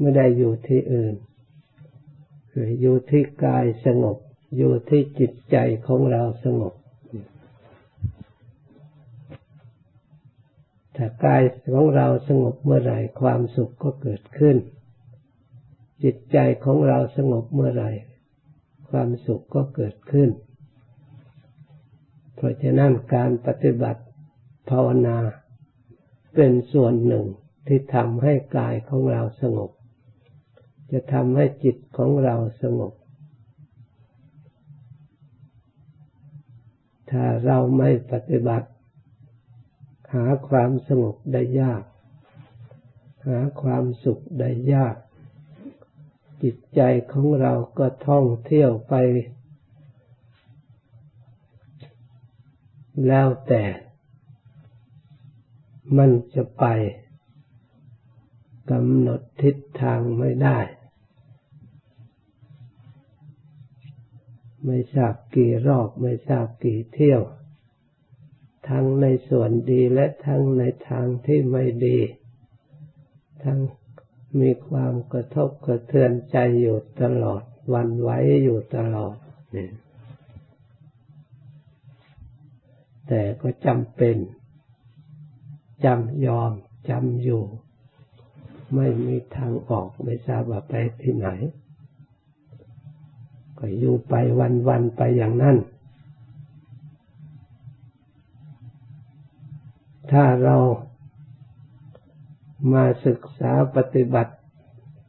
ไม่ได้อยู่ที่อื่น อยู่ที่กายสงบ อยู่ที่จิตใจของเราสงบ ถ้ากายของเราสงบเมื่อไหร่ความสุขก็เกิดขึ้น จิตใจของเราสงบเมื่อไหร่ความสุขก็เกิดขึ้น เพราะฉะนั้นการปฏิบัติภาวนาเป็นส่วนหนึ่งที่ทำให้กายของเราสงบ จะทำให้จิตของเราสงบ ถ้าเราไม่ปฏิบัติ หาความสงบได้ยาก หาความสุขได้ยาก จิตใจของเราก็ท่องเที่ยวไป แล้วแต่มันจะไปกำหนดทิศทางไม่ได้ ไม่ทราบกี่รอบไม่ทราบกี่เที่ยว ทั้งในส่วนดีและทั้งในทางที่ไม่ดี ทั้งมีความกระทบกระเทือนใจอยู่ตลอด วันไหวอยู่ตลอดนี่แต่ก็จำเป็นจำยอมจำอยู่ ไม่มีทางออกไม่ทราบว่าไปที่ไหน ก็อยู่ไปวันๆไปอย่างนั้นถ้าเรามาศึกษาปฏิบัติ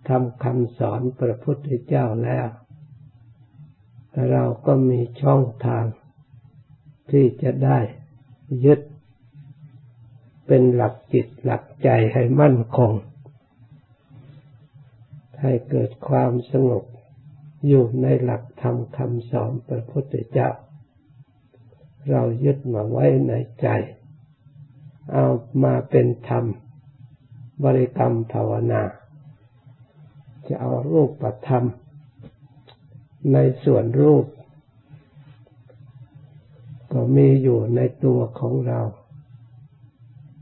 ทำคำสอนพระพุทธเจ้าแล้ว เราก็มีช่องทางที่จะได้ยึดเป็นหลักจิตหลักใจให้มั่นคง ให้เกิดความสงบ อยู่ในหลักธรรมคำสอนพระพุทธเจ้า เรายึดมาไว้ในใจ เอามาเป็นธรรม บริกรรมภาวนา จะเอารูปประธรรม ในส่วนรูป ก็มีอยู่ในตัวของเรา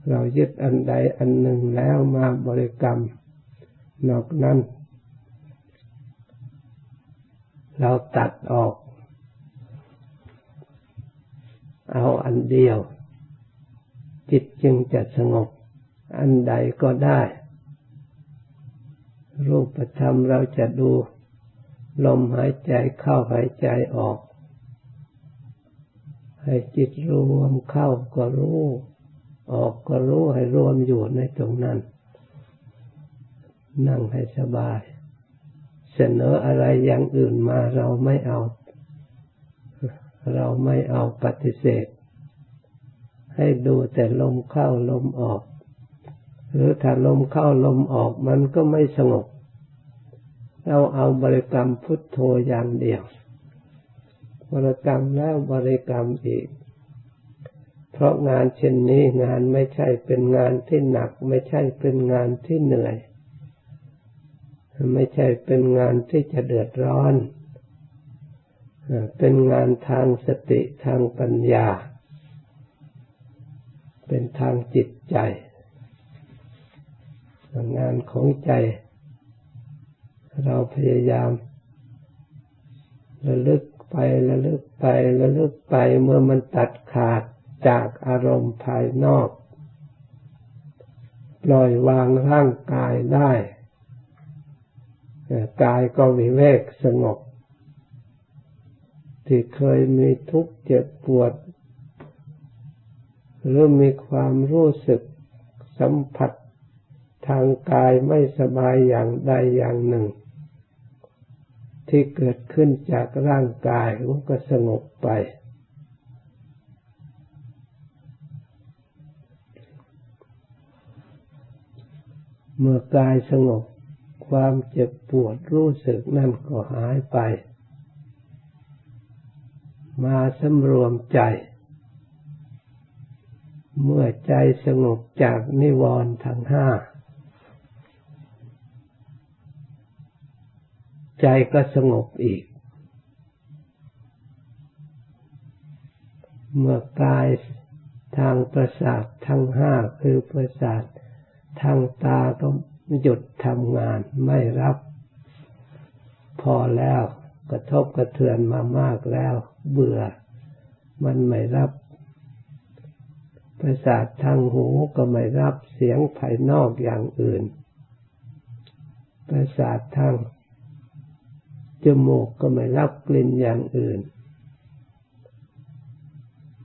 เรายึดอันใดอันหนึ่งแล้วมาบริกรรม นอกนั้น เราตัดออก เอาอันเดียว จิตจึงจะสงบ อันใดก็ได้ รูปธรรมเราจะดู ลมหายใจเข้าหายใจออก ให้จิตรวมเข้าก็รู้ ออกก็รู้ให้รวมอยู่ในตรงนั้น นั่งให้สบาย เสนออะไรอย่างอื่นมาเราไม่เอา เราไม่เอาปฏิเสธ ให้ดูแต่ลมเข้าลมออก หรือถ้าลมเข้าลมออกมันก็ไม่สงบ เราเอาบริกรรมพุทโธอย่างเดียว บริกรรมแล้วบริกรรมอีก เพราะงานเช่นนี้งานไม่ใช่เป็นงานที่หนัก ไม่ใช่เป็นงานที่เหนื่อย ไม่ใช่เป็นงานที่จะเดือดร้อน เป็นงานทางสติทางปัญญา เป็นทางจิตใจ งานของใจ เราพยายามระลึกไประลึกไประลึกไปเมื่อมันตัดขาดจากอารมณ์ภายนอก ปล่อยวางร่างกายได้ กายก็วิเวกสงบ ที่เคยมีทุกข์เจ็บปวด หรือมีความรู้สึกสัมผัสทางกายไม่สบายอย่างใดอย่างหนึ่ง ที่เกิดขึ้นจากร่างกายมันก็สงบไป เมื่อกายสงบ ความเจ็บปวดรู้สึกนั่นก็หายไป มาสำรวมใจ เมื่อใจสงบจากนิวรณ์ทั้งห้า ใจก็สงบอีก เมื่อกายทางประสาททั้งห้าคือประสาททางตาก็ หยุดทำงานไม่รับ พอแล้วกระทบกระเทือนมามากแล้ว เบื่อ มันไม่รับประสาททางหูก็ไม่รับเสียงภายนอกอย่างอื่น ประสาททางจมูกก็ไม่รับกลิ่นอย่างอื่น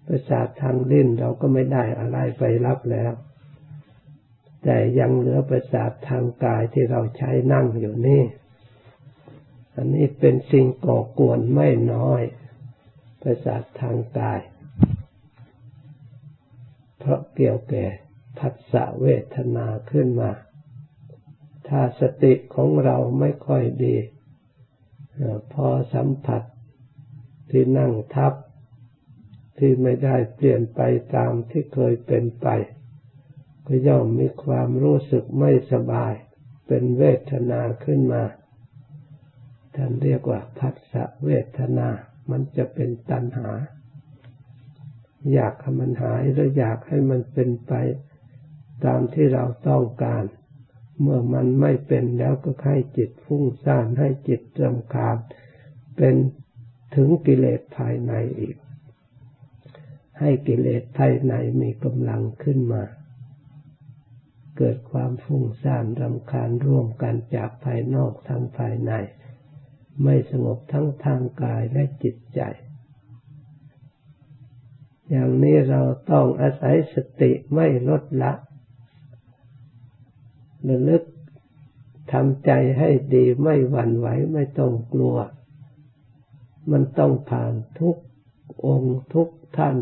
ประสาททางลิ้นเราก็ไม่ได้อะไรไปรับแล้ว แต่ยังเหลือประสาททางกายที่เราใช้นั่งอยู่นี่ อันนี้เป็นสิ่งก่อกวนไม่น้อย ประสาททางกาย เพราะเกี่ยวแก่ผัสสะเวทนาขึ้นมา ถ้าสติของเราไม่ค่อยดี พอสัมผัสที่นั่งทับที่ไม่ได้เปลี่ยนไปตามที่เคยเป็นไป ก็ย่อมมีความรู้สึกไม่สบาย เป็นเวทนาขึ้นมาท่านเรียกว่าพัสสะเวทนา มันจะเป็นตัณหา อยากให้มันหายหรืออยากให้มันเป็นไปตามที่เราต้องการ เมื่อมันไม่เป็นแล้วก็ให้จิตฟุ้งซ่านให้จิตรำคาญเป็นถึงกิเลสภายในอีก ให้กิเลสภายในมีกำลังขึ้นมา เกิดความฟุ้งซ่านรำคาญร่วมกันจากภายนอกทั้งภายใน ไม่สงบทั้งทางกายและจิตใจ อย่างนี้เราต้องอาศัยสติไม่ลดละระลึกทำใจให้ดีไม่หวั่นไหวไม่ต้องกลัว มันต้องผ่านทุกองค์ทุกท่าน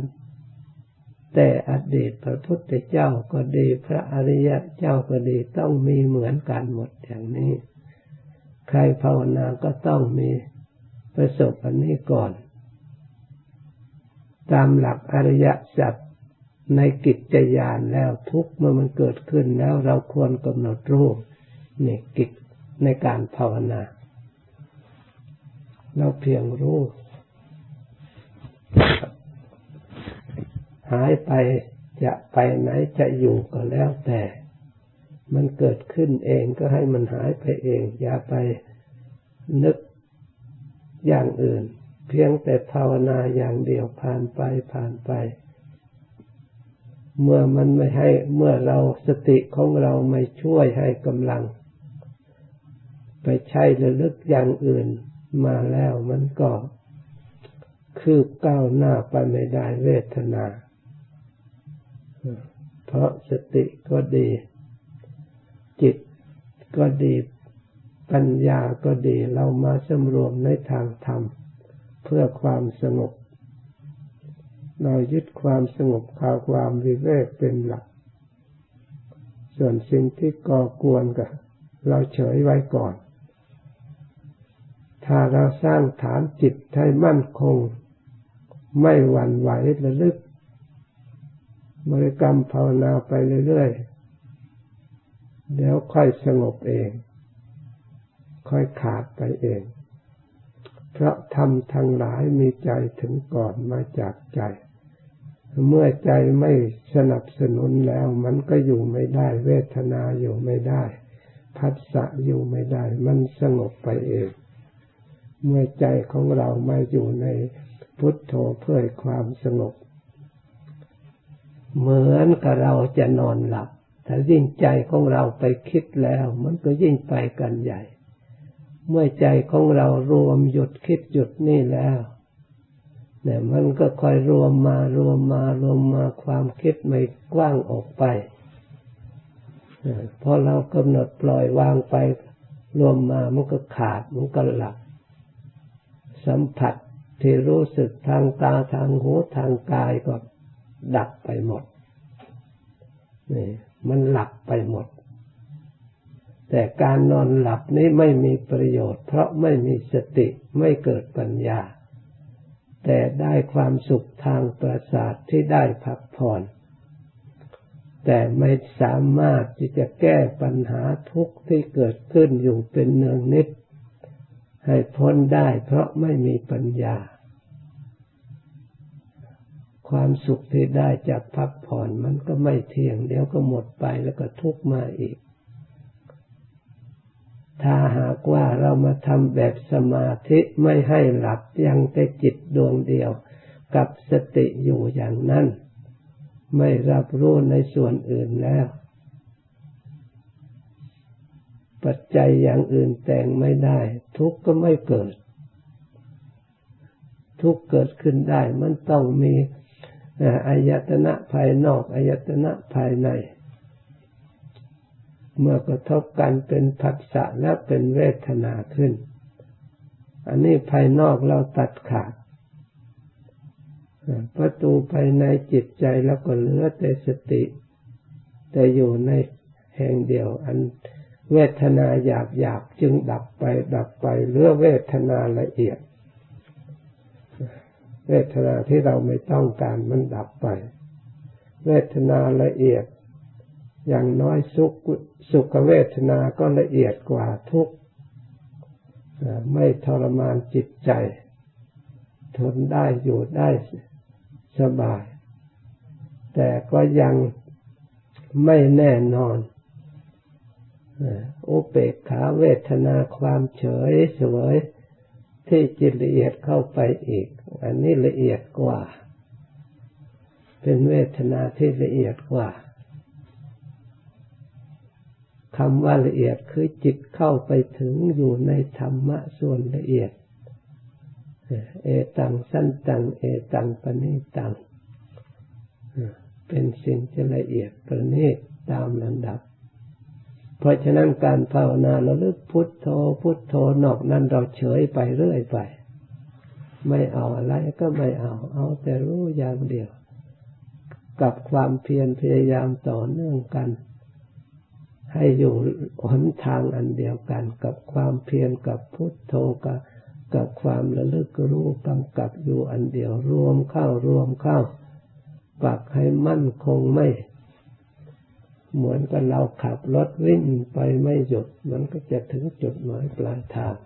แต่อดีตพระพุทธเจ้าก็ดี พระอริยเจ้าก็ดีต้องมีเหมือนกันหมดอย่างนี้ ใครภาวนาก็ต้องมีประสบอันนี้ก่อน ตามหลักอริยสัจในกิจญาณแล้วทุกเมื่อมันเกิดขึ้นแล้วเราควรกำหนดรูปนี่กิจในการภาวนา เราเพียงรู้ หายไปจะไปไหนจะอยู่ก็แล้วแต่ มันเกิดขึ้นเองก็ให้มันหายไปเอง อย่าไปนึกอย่างอื่น เพียงแต่ภาวนาอย่างเดียวผ่านไปผ่านไป เมื่อมันไม่ให้เมื่อเราสติของเราไม่ช่วยให้กำลัง ไปใช้ระลึกอย่างอื่นมาแล้วมันก็ คือก้าวหน้าไปไม่ได้เวทนา เพราะสติก็ดี จิตก็ดีปัญญาก็ดีเรามาสำรวมในทางธรรม เพื่อความสงบ เรายึดความสงบข่าวความวิเวกเป็นหลัก ส่วนสิ่งที่ก่อกวนก็เราเฉยไว้ก่อน ถ้าเราสร้างฐานจิตให้มั่นคง ไม่หวั่นไหวระลึก บริกรรมภาวนาไปเรื่อยๆ เดี๋ยวค่อยสงบเอง ค่อยขาดไปเอง เพราะธรรมทั้งหลายมีใจถึงก่อนมาจากใจ เมื่อใจไม่สนับสนุนแล้ว มันก็อยู่ไม่ได้ เวทนาอยู่ไม่ได้พัสสะอยู่ไม่ได้ มันสงบไปเอง เมื่อใจของเราไม่อยู่ในพุทโธเพื่อความสงบ เหมือนกับเราจะนอนหลับถ้ายิ่งใจของเราไปคิดแล้ว มันก็ยิ่งไปกันใหญ่ เมื่อใจของเรารวมหยุดคิดหยุดนี่แล้วเนี่ยมันก็คอยรวมมารวมมารวมมาความคิดไม่กว้างออกไปพอเรากำหนดปล่อยวางไป รวมมามันก็ขาดมันก็หลับ สัมผัสที่รู้สึกทางตาทางหูทางกายก็ ดับไปหมดนี่มันหลับไปหมด แต่การนอนหลับนี้ไม่มีประโยชน์ เพราะไม่มีสติไม่เกิดปัญญา แต่ได้ความสุขทางประสาทที่ได้พักผ่อนแต่ไม่สามารถที่จะแก้ปัญหาทุกข์ที่เกิดขึ้นอยู่เป็นเนืองนิด ให้พ้นได้เพราะไม่มีปัญญา ความสุขที่ได้จากพักผ่อนมันก็ไม่เที่ยง เดี๋ยวก็หมดไปแล้วก็ทุกข์มาอีก ถ้าหากว่าเรามาทำแบบสมาธิไม่ให้หลับยังแต่จิตดวงเดียวกับสติอยู่อย่างนั้น ไม่รับรู้ในส่วนอื่นแล้ว ปัจจัยอย่างอื่นแต่งไม่ได้ ทุกข์ก็ไม่เกิด ทุกข์เกิดขึ้นได้มันต้องมี อายตนะภายนอกอายตนะภายใน เมื่อกระทบกันเป็นผัสสะและเป็นเวทนาขึ้น อันนี้ภายนอกเราตัดขาดประตูภายในจิตใจแล้วก็เหลือแต่สติ แต่อยู่ในแห่งเดียว อันเวทนาหยาบหยาบจึงดับไป ดับไปเหลือเวทนาละเอียด เวทนาที่เราไม่ต้องการมันดับไป เวทนาละเอียด อย่างน้อยสุขสุขเวทนาก็ละเอียดกว่าทุกไม่ทรมานจิตใจ ทนได้อยู่ได้สบาย แต่ก็ยังไม่แน่นอนอุเบกขาเวทนาความเฉยสวยที่จิตละเอียดเข้าไปอีก อันนี้ละเอียดกว่า เป็นเวทนาที่ละเอียดกว่าคำว่าละเอียดคือจิตเข้าไปถึงอยู่ในธรรมะส่วนละเอียด เอตังสั้นตัง เอตังปณิตัง เป็นสิ่งที่ละเอียดประณีตตามลำดับ เพราะฉะนั้นการภาวนาเราลึกพุทโธพุทโธนอกนั้นเราเฉยไปเรื่อยไป ไม่เอาอะไรก็ไม่เอา เอาแต่รู้อย่างเดียว กับความเพียรพยายามต่อเนื่องกัน ให้อยู่หนทางอันเดียวกัน กับความเพียรกับพุทโธกับกับความระลึกรู้กำกับอยู่อันเดียวรวมเข้ารวมเข้าปักให้มั่นคงไม่ เหมือนกับเราขับรถวิ่งไปไม่หยุด มันก็จะถึงจุดหมายปลายทาง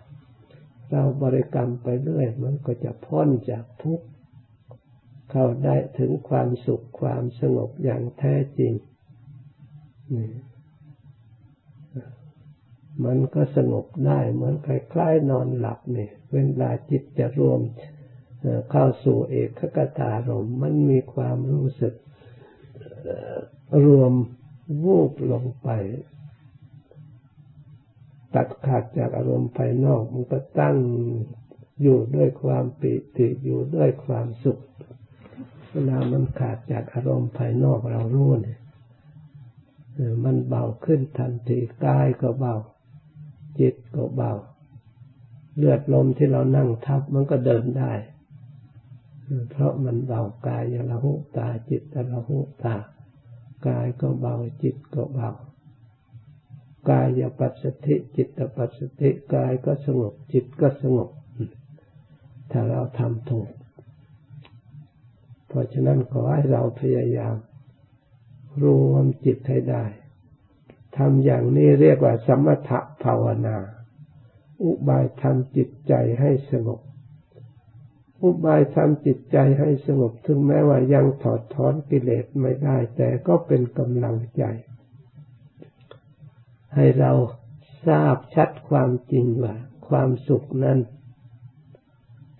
เราบริกรรมไปเรื่อย มันก็จะพ้นจากทุกข์เข้าได้ถึงความสุขความสงบอย่างแท้จริงนี่มันก็สงบได้เหมือนคล้ายๆนอนหลับนี่เวลาจิตจะรวมเข้าสู่เอกคตารมมันมีความรู้สึกรวมวูบลงไป ตัดขาดจากอารมณ์ภายนอกมันก็ตั้งอยู่ด้วยความปิติอยู่ด้วยความสุข เวลามันขาดจากอารมณ์ภายนอกเรารู้เนี่ยมันเบาขึ้นทันทีกายก็เบา จิตก็เบา เลือดลมที่เรานั่งทับมันก็เดินได้ เพราะมันเบากายยละหุตาจิตละหุตากายก็เบาจิตก็เบา กายยปัสสติจิตปัสสติกายก็สงบ จิตก็สงบ ถ้าเราทำถูก เพราะฉะนั้นขอให้เราพยายามรวมจิตให้ได้ทำอย่างนี้เรียกว่าสมถะภาวนา อุบายทำจิตใจให้สงบ อุบายทำจิตใจให้สงบ ถึงแม้ว่ายังถอดถอนกิเลสไม่ได้ แต่ก็เป็นกำลังใจ ให้เราทราบชัดความจริงว่า ความสุขนั้น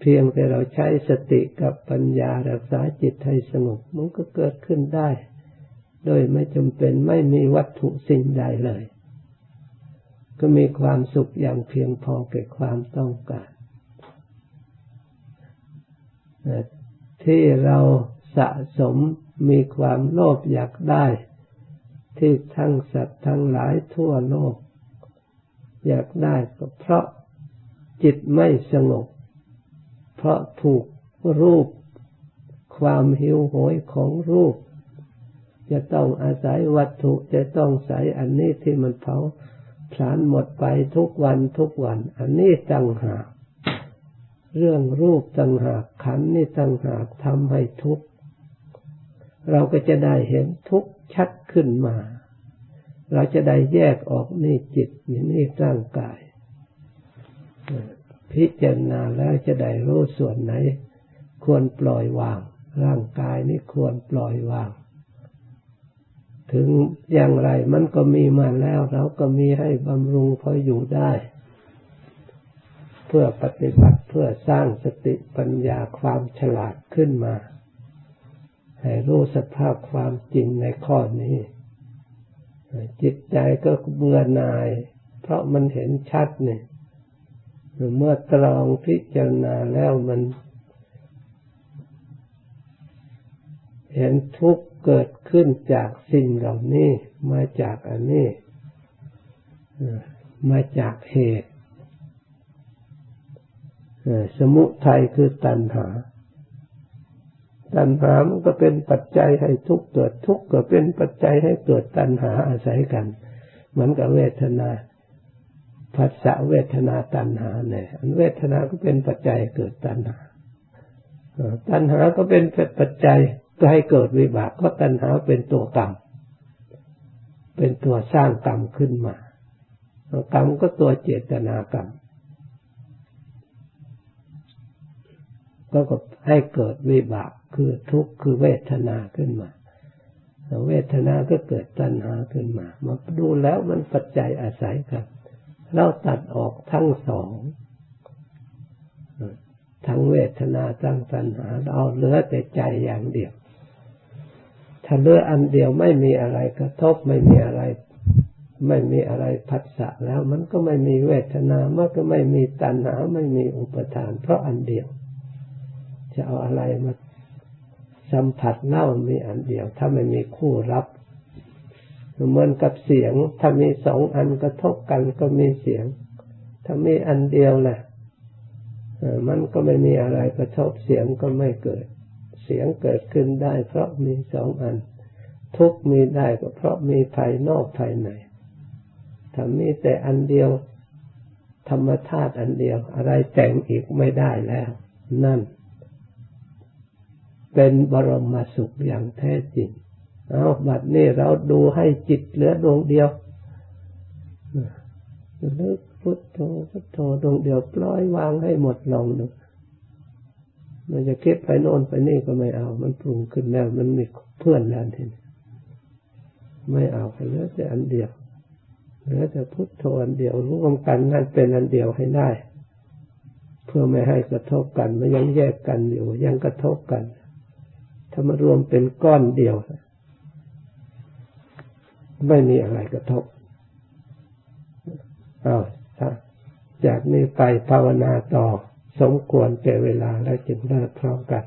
เพียงแต่เราใช้สติกับปัญญารักษาจิตให้สงบมันก็เกิดขึ้นได้ โดยไม่จำเป็นไม่มีวัตถุสิ่งใดเลย ก็มีความสุขอย่างเพียงพอแก่ความต้องการที่เราสะสมมีความโลภอยากได้ ที่ทั้งสัตว์ทั้งหลายทั่วโลก อยากได้ก็เพราะจิตไม่สงบ เพราะถูกรูป ความหิวโหยของรูป จะต้องอาศัยวัตถุจะต้องใส่อันนี้ที่มันเผาผลาญหมดไปทุกวันทุกวัน อันนี้ตังหากเรื่องรูปตังหากขันนี่ตังหากทำให้ทุกข์เราก็จะได้เห็นทุกข์ ชัดขึ้นมา เราจะได้แยกออกนี่จิตนี่นี่ร่างกาย พิจารณาแล้วจะได้รู้ส่วนไหน ควรปล่อยวาง ร่างกายนี่ควรปล่อยวาง ถึงอย่างไรมันก็มีมาแล้ว เราก็มีให้บำรุงพออยู่ได้เพื่อปฏิบัติเพื่อสร้างสติปัญญาความฉลาดขึ้นมา ให้รู้สภาพความจริงในข้อนี้ จิตใจก็เบื่อหน่าย เพราะมันเห็นชัดเนี่ยเมื่อตรองพิจารณาแล้วมัน เห็นทุกข์เกิดขึ้นจากสิ่งเหล่านี้ มาจากอันนี้มาจากเหตุสมุทัยคือตัณหา ตัณหามันก็เป็นปัจจัยให้ทุกข์เกิดทุกข์ก็เป็นปัจจัยให้เกิดตัณหาอาศัยกัน เหมือนกับเวทนาภาษาเวทนาตัณหาเนี่ยเวทนาก็เป็นปัจจัยเกิดตัณหาตัณหาก็เป็นปัจจัยก็ให้เกิดวิบากก็ตัณหาเป็นตัวกรรม เป็นตัวสร้างกรรมขึ้นมากรรมก็ตัวเจตนากรรม ก็ให้เกิดวิบากคือทุกข์คือเวทนาขึ้นมา เวทนาก็เกิดตัณหาขึ้นมา มาดูแล้วมันปัจจัยอาศัยกัน เราตัดออกทั้งสอง ทั้งเวทนาทั้งตัณหา เราเหลือแต่ใจอย่างเดียว ถ้าเหลืออันเดียวไม่มีอะไรกระทบไม่มีอะไรไม่มีอะไรผัสสะแล้ว มันก็ไม่มีเวทนา มันก็ไม่มีตัณหา ไม่มีอุปทาน เพราะอันเดียว จะเอาอะไรมาสัมผัสเล่ามีอันเดียว ถ้าไม่มีคู่รับเหมือนกับเสียง ถ้ามีสองอันกระทบกันก็มีเสียง ถ้ามีอันเดียวแหละมันก็ไม่มีอะไรกระทบเสียงก็ไม่เกิด เสียงเกิดขึ้นได้ เพราะมีสองอัน ทุกมีได้ก็เพราะมีภายนอกภายในถ้ามีแต่อันเดียว ธรรมธาตุอันเดียว อะไรแต่งอีกไม่ได้แล้ว นั่น เป็นบรมสุขอย่างแท้จริง เอาบัดนี้เราดูให้จิตเหลือดวงเดียวลึกพุทโธพุทโธดวงเดียวปล่อยวางให้หมดลงดูมันจะคิดไปโน่นไปนี่ก็ไม่เอา มันปรุงขึ้นแล้ว มันมีเพื่อนแล้วทีนี้ไม่เอาเหลือแต่อันเดียวเหลือแต่พุทโธอันเดียวร่วมกันนั่นเป็นอันเดียวให้ได้ เพื่อไม่ให้กระทบกันมันยังแยกกันอยู่ยังกระทบกัน ถ้ามารวมเป็นก้อนเดียว ไม่มีอะไรกระทบเอาจากนี้ไปภาวนาต่อ สมควรแก่เวลาแล้วจึงเลิกพร้อมกัน